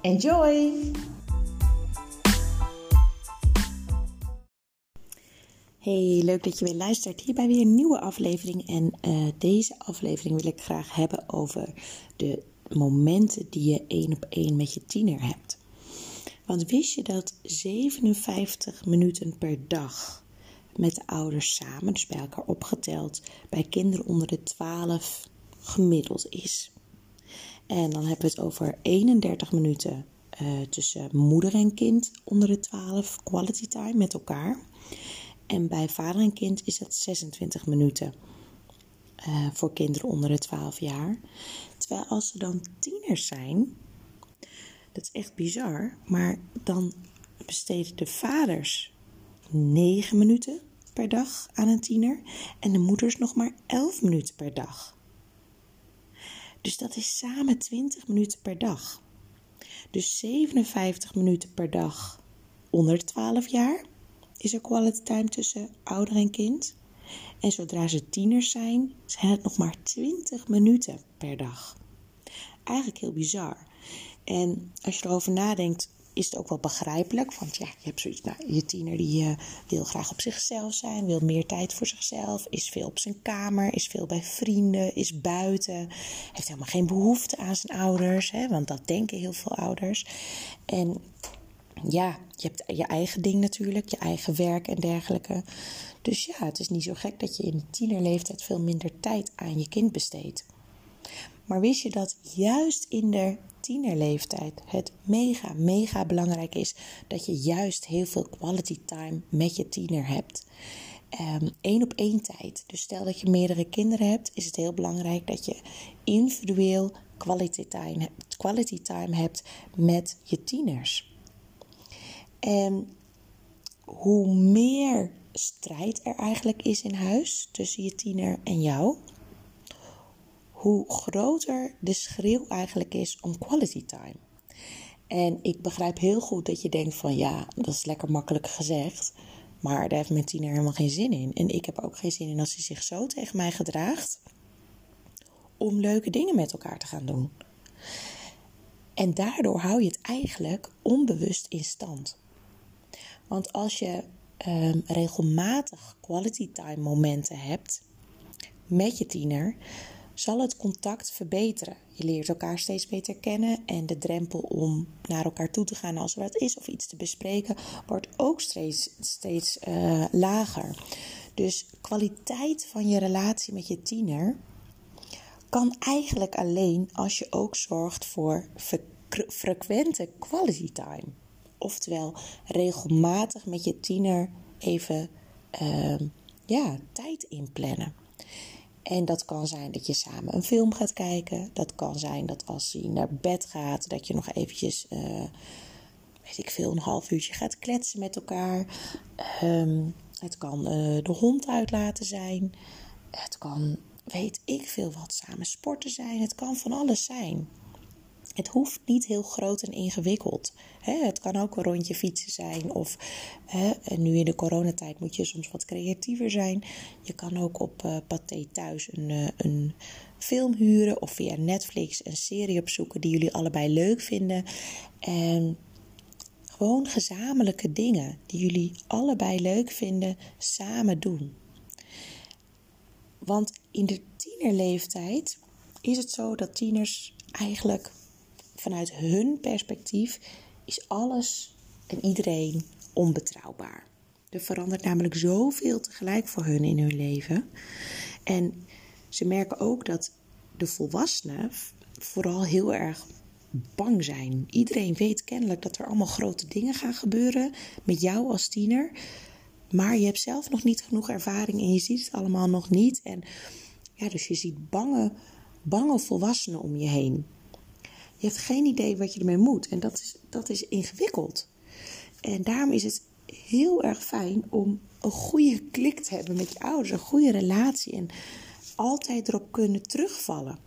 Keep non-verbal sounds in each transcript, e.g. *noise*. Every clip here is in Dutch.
Enjoy! Hey, leuk dat je weer luistert. Hier bij weer een nieuwe aflevering. En uh, deze aflevering wil ik graag hebben over de momenten die je één op één met je tiener hebt. Want wist je dat 57 minuten per dag met de ouders samen, dus bij elkaar opgeteld, bij kinderen onder de 12 gemiddeld is? En dan hebben we het over 31 minuten uh, tussen moeder en kind onder de 12 quality time met elkaar. En bij vader en kind is dat 26 minuten uh, voor kinderen onder de 12 jaar. Terwijl als ze dan tieners zijn, dat is echt bizar, maar dan besteden de vaders 9 minuten per dag aan een tiener en de moeders nog maar 11 minuten per dag. Dus dat is samen 20 minuten per dag. Dus 57 minuten per dag onder de 12 jaar is er quality time tussen ouder en kind. En zodra ze tieners zijn, zijn het nog maar 20 minuten per dag. Eigenlijk heel bizar. En als je erover nadenkt, is het ook wel begrijpelijk. Want ja, je hebt zoiets, nou, je tiener die uh, wil graag op zichzelf zijn, wil meer tijd voor zichzelf, is veel op zijn kamer, is veel bij vrienden, is buiten, heeft helemaal geen behoefte aan zijn ouders, hè, want dat denken heel veel ouders. En ja, je hebt je eigen ding natuurlijk, je eigen werk en dergelijke. Dus ja, het is niet zo gek dat je in tienerleeftijd veel minder tijd aan je kind besteedt. Maar wist je dat juist in de tienerleeftijd het mega, mega belangrijk is dat je juist heel veel quality time met je tiener hebt? Um, op één tijd. Dus stel dat je meerdere kinderen hebt, is het heel belangrijk dat je individueel quality time, quality time hebt met je tieners. En hoe meer strijd er eigenlijk is in huis tussen je tiener en jou, hoe groter de schreeuw eigenlijk is om quality time. En ik begrijp heel goed dat je denkt van ja, dat is lekker makkelijk gezegd. Maar daar heeft mijn tiener helemaal geen zin in. En ik heb ook geen zin in als hij zich zo tegen mij gedraagt. Om leuke dingen met elkaar te gaan doen. En daardoor hou je het eigenlijk onbewust in stand. Want als je um, regelmatig quality time momenten hebt met je tiener, zal het contact verbeteren. Je leert elkaar steeds beter kennen en de drempel om naar elkaar toe te gaan als er wat is of iets te bespreken, wordt ook steeds, steeds uh, lager. Dus kwaliteit van je relatie met je tiener kan eigenlijk alleen als je ook zorgt voor frequente quality time. Oftewel regelmatig met je tiener even uh, ja, tijd inplannen. En dat kan zijn dat je samen een film gaat kijken. Dat kan zijn dat als hij naar bed gaat, dat je nog eventjes, uh, weet ik veel, een half uurtje gaat kletsen met elkaar. Um, het kan uh, de hond uitlaten zijn. Het kan, weet ik veel wat, samen sporten zijn. Het kan van alles zijn. Het hoeft niet heel groot en ingewikkeld. het kan ook een rondje fietsen zijn. Of nu in de coronatijd moet je soms wat creatiever zijn. Je kan ook op uh, Pathé thuis een, uh, een film huren. Of via Netflix een serie opzoeken die jullie allebei leuk vinden. En gewoon gezamenlijke dingen die jullie allebei leuk vinden, samen doen. Want in de tienerleeftijd is het zo dat tieners eigenlijk vanuit hun perspectief is alles en iedereen onbetrouwbaar. Er verandert namelijk zoveel tegelijk voor hun in hun leven. En ze merken ook dat de volwassenen vooral heel erg bang zijn. Iedereen weet kennelijk dat er allemaal grote dingen gaan gebeuren met jou als tiener. Maar je hebt zelf nog niet genoeg ervaring en je ziet het allemaal nog niet. En ja, dus je ziet bange, bange volwassenen om je heen. Je hebt geen idee wat je ermee moet. En dat is, dat is ingewikkeld. En daarom is het heel erg fijn om een goede klik te hebben met je ouders, een goede relatie en altijd erop kunnen terugvallen.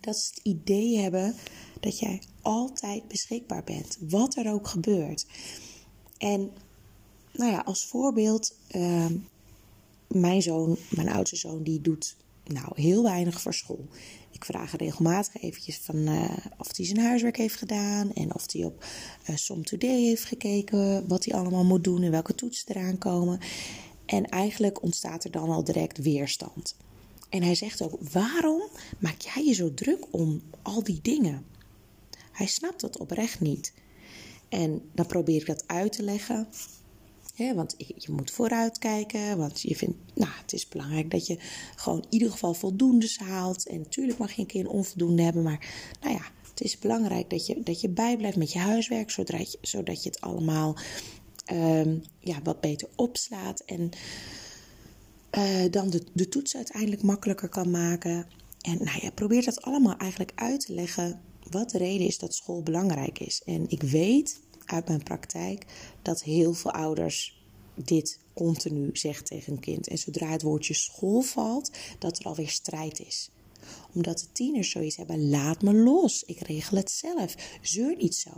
Dat is het idee hebben dat jij altijd beschikbaar bent, wat er ook gebeurt. En nou ja, als voorbeeld, uh, mijn zoon, mijn oudste zoon, die doet nou heel weinig voor school. Ik vraag regelmatig eventjes van uh, of hij zijn huiswerk heeft gedaan en of hij op uh, Som Today heeft gekeken, wat hij allemaal moet doen en welke toetsen eraan komen. En eigenlijk ontstaat er dan al direct weerstand. En hij zegt ook: waarom maak jij je zo druk om al die dingen? Hij snapt dat oprecht niet. En dan probeer ik dat uit te leggen want je moet vooruitkijken, want je vindt, nou, het is belangrijk dat je gewoon in ieder geval voldoende haalt. En natuurlijk mag je een keer een onvoldoende hebben, maar nou ja, het is belangrijk dat je, dat je bijblijft met je huiswerk, zodat je, zodat je het allemaal ehm, ja, wat beter opslaat. En uh, dan de, de toets uiteindelijk makkelijker kan maken. En nou ja, probeer dat allemaal eigenlijk uit te leggen wat de reden is dat school belangrijk is. En ik weet uit mijn praktijk dat heel veel ouders dit continu zeggen tegen een kind. En zodra het woordje school valt, dat er alweer strijd is omdat de tieners zoiets hebben: laat me los, ik regel het zelf. Zeur niet zo.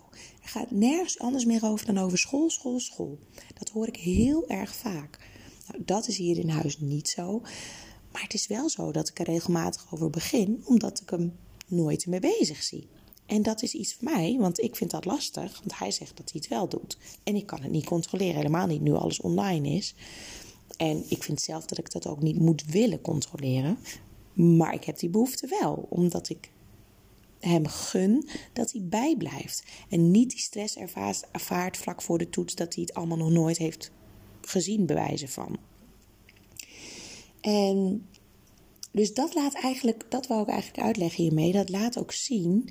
Er gaat nergens anders meer over dan over school, school, school. Dat hoor ik heel erg vaak. Nou, dat is hier in huis niet zo. Maar het is wel zo dat ik er regelmatig over begin, omdat ik hem nooit mee bezig zie. En dat is iets voor mij, want ik vind dat lastig, want hij zegt dat hij het wel doet. En ik kan het niet controleren, helemaal niet nu alles online is. En ik vind zelf dat ik dat ook niet moet willen controleren. Maar ik heb die behoefte wel, omdat ik hem gun dat hij bijblijft. En niet die stress ervaart, ervaart vlak voor de toets dat hij het allemaal nog nooit heeft gezien, bewijzen van. En dus dat laat eigenlijk, dat wou ik eigenlijk uitleggen hiermee. Dat laat ook zien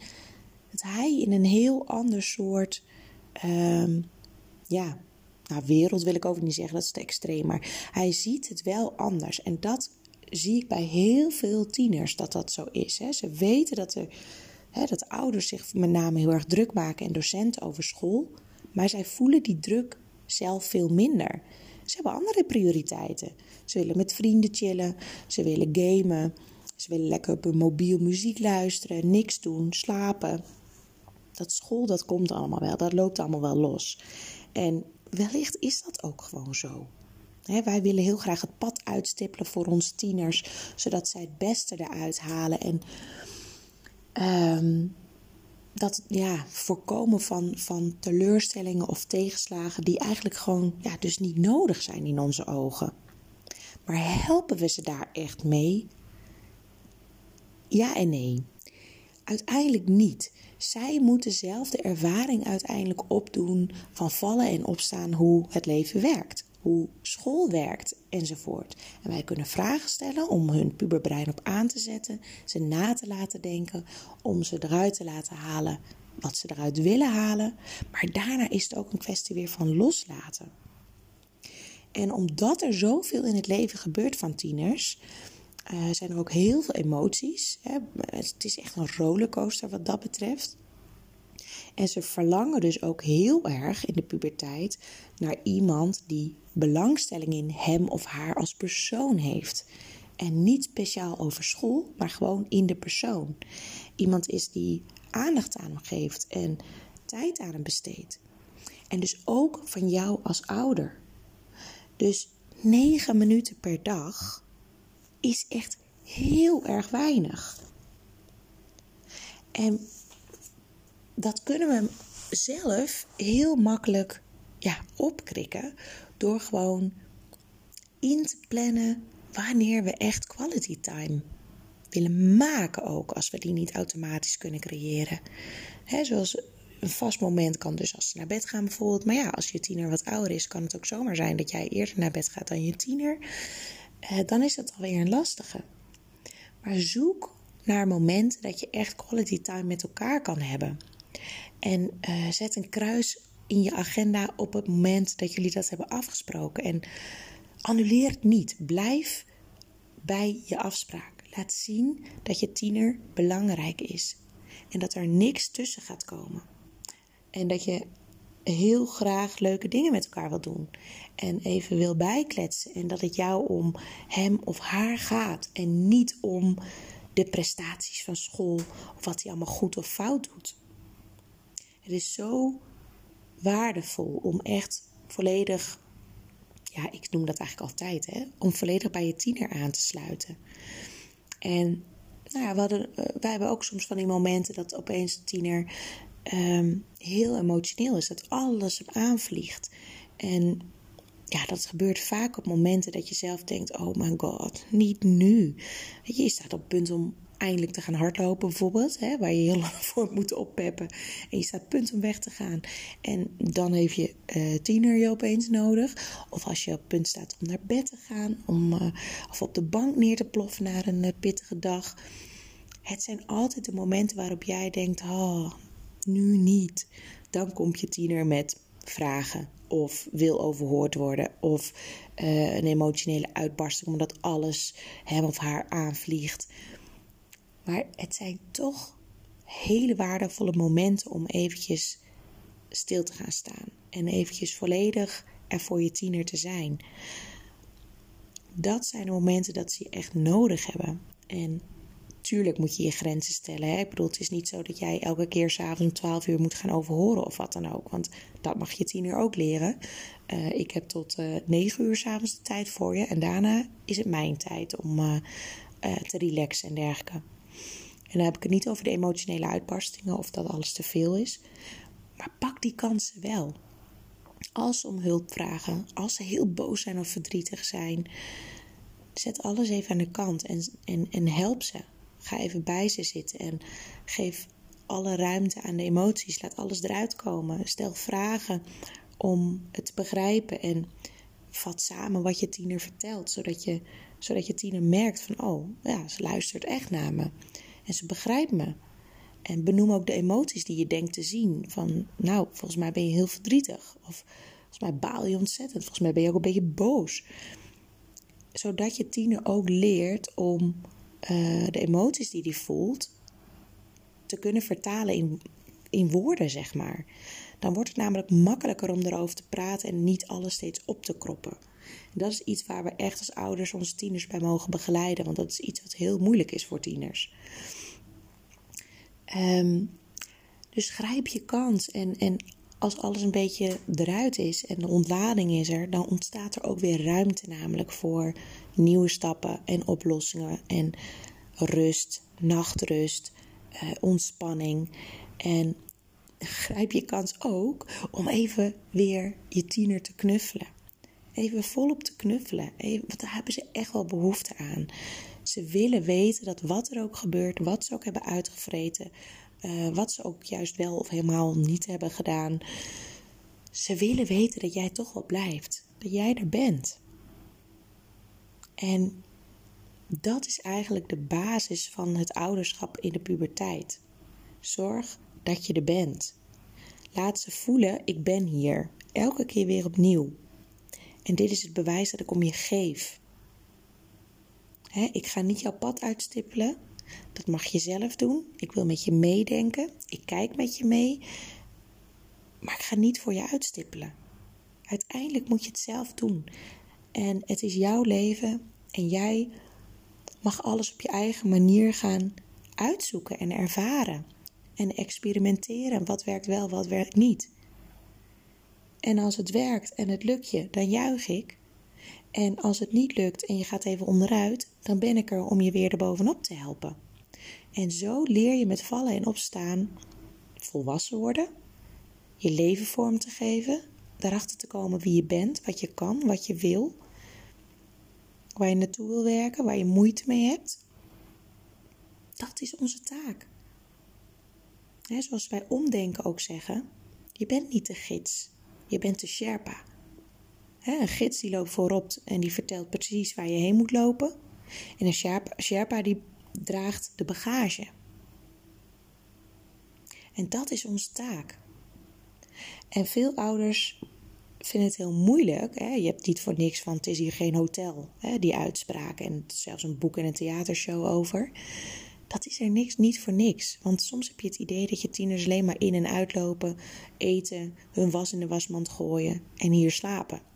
dat hij in een heel ander soort, um, ja, nou, wereld wil ik ook niet zeggen, dat is te extreem, maar hij ziet het wel anders. En dat zie ik bij heel veel tieners dat dat zo is. Hè. Ze weten dat, er, hè, dat ouders zich met name heel erg druk maken en docenten over school, maar zij voelen die druk zelf veel minder. Ze hebben andere prioriteiten. Ze willen met vrienden chillen, ze willen gamen, ze willen lekker op hun mobiel muziek luisteren, niks doen, slapen dat school, dat komt allemaal wel. Dat loopt allemaal wel los. En wellicht is dat ook gewoon zo. wij willen heel graag het pad uitstippelen voor onze tieners, zodat zij het beste eruit halen. En um, dat ja, voorkomen van, van teleurstellingen of tegenslagen die eigenlijk gewoon ja, dus niet nodig zijn in onze ogen. Maar helpen we ze daar echt mee? Ja en nee. Uiteindelijk niet. Zij moeten zelf de ervaring uiteindelijk opdoen van vallen en opstaan hoe het leven werkt, hoe school werkt enzovoort. En wij kunnen vragen stellen om hun puberbrein op aan te zetten, ze na te laten denken, om ze eruit te laten halen wat ze eruit willen halen. Maar daarna is het ook een kwestie weer van loslaten. En omdat er zoveel in het leven gebeurt van tieners, uh, zijn er ook heel veel emoties. Hè. Het is echt een rollercoaster wat dat betreft. En ze verlangen dus ook heel erg in de puberteit naar iemand die belangstelling in hem of haar als persoon heeft. En niet speciaal over school, maar gewoon in de persoon. Iemand is die aandacht aan hem geeft en tijd aan hem besteedt. En dus ook van jou als ouder. Dus negen minuten per dag is echt heel erg weinig. En dat kunnen we zelf heel makkelijk ja, opkrikken door gewoon in te plannen wanneer we echt quality time willen maken ook, als we die niet automatisch kunnen creëren. He, zoals een vast moment kan dus als ze naar bed gaan bijvoorbeeld. Maar ja, als je tiener wat ouder is, kan het ook zomaar zijn dat jij eerder naar bed gaat dan je tiener. Eh, dan is dat alweer een lastige. Maar zoek naar momenten dat je echt quality time met elkaar kan hebben. En uh, zet een kruis in je agenda op het moment dat jullie dat hebben afgesproken. En annuleer het niet. Blijf bij je afspraak. Laat zien dat je tiener belangrijk is. En dat er niks tussen gaat komen. En dat je heel graag leuke dingen met elkaar wil doen. En even wil bijkletsen. En dat het jou om hem of haar gaat. En niet om de prestaties van school. Of wat hij allemaal goed of fout doet. Het is zo waardevol om echt volledig. Ja, ik noem dat eigenlijk altijd, hè? Om volledig bij je tiener aan te sluiten. En nou ja, we hadden, eh, wij hebben ook soms van die momenten dat opeens de tiener Ehm, heel emotioneel is. Dat alles hem aanvliegt. En ja, dat gebeurt vaak op momenten dat je zelf denkt: oh my god, niet nu. Weet je, je staat op het punt om eindelijk te gaan hardlopen, bijvoorbeeld, hè, waar je heel *laughs* lang voor moet oppeppen. En je staat punt om weg te gaan. En dan heeft je uh, tiener je opeens nodig. Of als je op punt staat om naar bed te gaan, om, uh, of op de bank neer te ploffen na een uh, pittige dag. Het zijn altijd de momenten waarop jij denkt: oh, nu niet. Dan komt je tiener met vragen of wil overhoord worden of uh, een emotionele uitbarsting omdat alles hem of haar aanvliegt. Maar het zijn toch hele waardevolle momenten om eventjes stil te gaan staan en eventjes volledig er voor je tiener te zijn. Dat zijn de momenten dat ze je echt nodig hebben. En Tuurlijk moet je je grenzen stellen. Hè? Ik bedoel, het is niet zo dat jij elke keer s'avonds om 12 uur moet gaan overhoren of wat dan ook. Want dat mag je tiener ook leren. Uh, ik heb tot eh, 9 uur s'avonds de tijd voor je. En daarna is het mijn tijd om uh, te relaxen en dergelijke. En dan heb ik het niet over de emotionele uitbarstingen of dat alles te veel is. Maar pak die kansen wel. Als ze om hulp vragen, als ze heel boos zijn of verdrietig zijn, zet alles even aan de kant en, en, en help ze. Ga even bij ze zitten en geef alle ruimte aan de emoties. Laat alles eruit komen. Stel vragen om het te begrijpen en vat samen wat je tiener vertelt, zodat je, zodat je tiener merkt van, oh, ja, ze luistert echt naar me en ze begrijpt me. En benoem ook de emoties die je denkt te zien. Van, nou, volgens mij ben je heel verdrietig. Of volgens mij baal je ontzettend. Volgens mij ben je ook een beetje boos. Zodat je tiener ook leert om uh, de emoties die hij voelt te kunnen vertalen in, in woorden, zeg maar. Dan wordt het namelijk makkelijker om erover te praten en niet alles steeds op te kroppen. En dat is iets waar we echt als ouders onze tieners bij mogen begeleiden, want dat is iets wat heel moeilijk is voor tieners. Um, dus grijp je kans en, en als alles een beetje eruit is en de ontlading is er, dan ontstaat er ook weer ruimte namelijk voor nieuwe stappen en oplossingen en rust, nachtrust, uh, ontspanning. En grijp je kans ook om even weer je tiener te knuffelen. Even volop te knuffelen. Even, want daar hebben ze echt wel behoefte aan. Ze willen weten dat wat er ook gebeurt, wat ze ook hebben uitgevreten, uh, wat ze ook juist wel of helemaal niet hebben gedaan. Ze willen weten dat jij toch wel blijft, dat jij er bent. En dat is eigenlijk de basis van het ouderschap in de puberteit. Zorg dat je er bent. Laat ze voelen: ik ben hier, elke keer weer opnieuw. En dit is het bewijs dat ik om je geef. ik ga niet jouw pad uitstippelen. Dat mag je zelf doen. Ik wil met je meedenken. Ik kijk met je mee. Maar ik ga niet voor je uitstippelen. Uiteindelijk moet je het zelf doen. En het is jouw leven en jij mag alles op je eigen manier gaan uitzoeken en ervaren. En experimenteren. Wat werkt wel, wat werkt niet. En als het werkt en het lukt je, dan juich ik. En als het niet lukt en je gaat even onderuit, dan ben ik er om je weer erbovenop te helpen. En zo leer je met vallen en opstaan volwassen worden, je leven vorm te geven, daarachter te komen wie je bent, wat je kan, wat je wil, waar je naartoe wil werken, waar je moeite mee hebt. Dat is onze taak. zoals wij omdenken ook zeggen, je bent niet de gids, je bent de Sherpa. Een gids die loopt voorop en die vertelt precies waar je heen moet lopen. En een Sherpa, Sherpa die draagt de bagage. En dat is onze taak. En veel ouders vinden het heel moeilijk. Hè? Je hebt niet voor niks van het is hier geen hotel, hè? die uitspraak. En zelfs een boek en een theatershow over. Dat is er niks, niet voor niks. Want soms heb je het idee dat je tieners alleen maar in en uitlopen, eten, hun was in de wasmand gooien en hier slapen.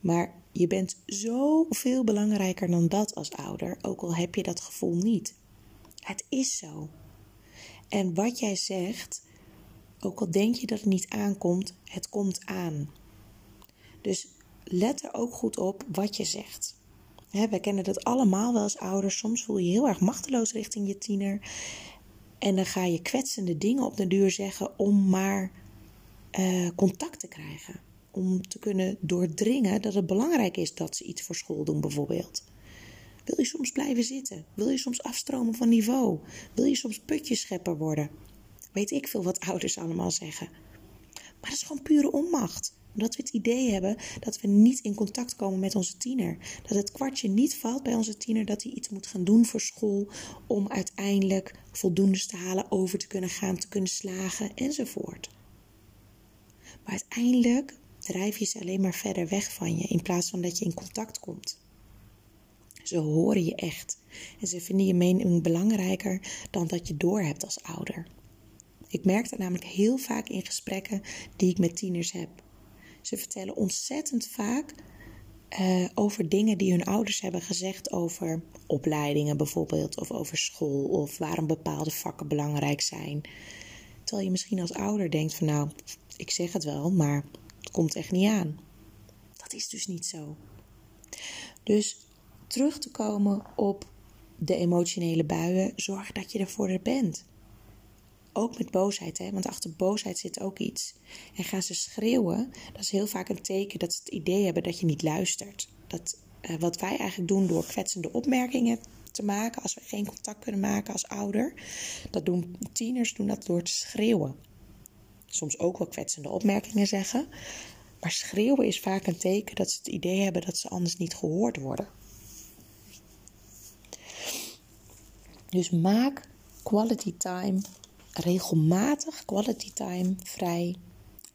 Maar je bent zoveel belangrijker dan dat als ouder, ook al heb je dat gevoel niet. Het is zo. En wat jij zegt, ook al denk je dat het niet aankomt, het komt aan. Dus let er ook goed op wat je zegt. we kennen dat allemaal wel als ouders. Soms voel je je heel erg machteloos richting je tiener. En dan ga je kwetsende dingen op de duur zeggen om maar uh, contact te krijgen. Om te kunnen doordringen dat het belangrijk is dat ze iets voor school doen, bijvoorbeeld. Wil je soms blijven zitten? Wil je soms afstromen van niveau? Wil je soms putjeschepper worden? Weet ik veel wat ouders allemaal zeggen. Maar dat is gewoon pure onmacht. Omdat we het idee hebben dat we niet in contact komen met onze tiener. Dat het kwartje niet valt bij onze tiener dat hij iets moet gaan doen voor school. Om uiteindelijk voldoende te halen, over te kunnen gaan, te kunnen slagen enzovoort. Maar uiteindelijk drijf je ze alleen maar verder weg van je in plaats van dat je in contact komt. Ze horen je echt en ze vinden je mening belangrijker dan dat je doorhebt als ouder. Ik merk dat namelijk heel vaak in gesprekken die ik met tieners heb. Ze vertellen ontzettend vaak uh, over dingen die hun ouders hebben gezegd over opleidingen bijvoorbeeld, of over school, of waarom bepaalde vakken belangrijk zijn. Terwijl je misschien als ouder denkt van nou, ik zeg het wel, maar het komt echt niet aan. Dat is dus niet zo. Dus terug te komen op de emotionele buien, zorg dat je ervoor bent. Ook met boosheid, hè? want achter boosheid zit ook iets. En gaan ze schreeuwen, dat is heel vaak een teken dat ze het idee hebben dat je niet luistert. Dat, uh, wat wij eigenlijk doen door kwetsende opmerkingen te maken, als we geen contact kunnen maken als ouder, dat doen tieners doen dat door te schreeuwen. Soms ook wel kwetsende opmerkingen zeggen. Maar schreeuwen is vaak een teken dat ze het idee hebben dat ze anders niet gehoord worden. Dus maak quality time regelmatig quality time vrij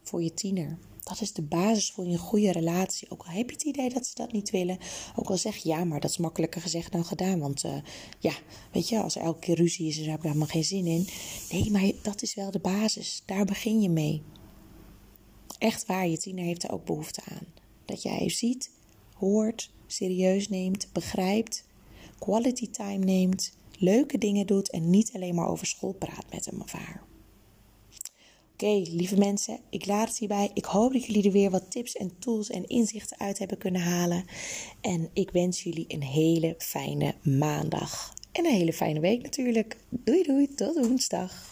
voor je tiener. Dat is de basis voor een goede relatie. Ook al heb je het idee dat ze dat niet willen. Ook al zeg je ja, maar dat is makkelijker gezegd dan gedaan. Want uh, ja, weet je, als er elke keer ruzie is, dan heb je helemaal geen zin in. Nee, maar dat is wel de basis. Daar begin je mee. Echt waar, je tiener heeft er ook behoefte aan. Dat jij ziet, hoort, serieus neemt, begrijpt, quality time neemt leuke dingen doet en niet alleen maar over school praat met hem of. Oké, lieve mensen, ik laat het hierbij. Ik hoop dat jullie er weer wat tips en tools en inzichten uit hebben kunnen halen. En ik wens jullie een hele fijne maandag. En een hele fijne week natuurlijk. Doei doei, tot woensdag.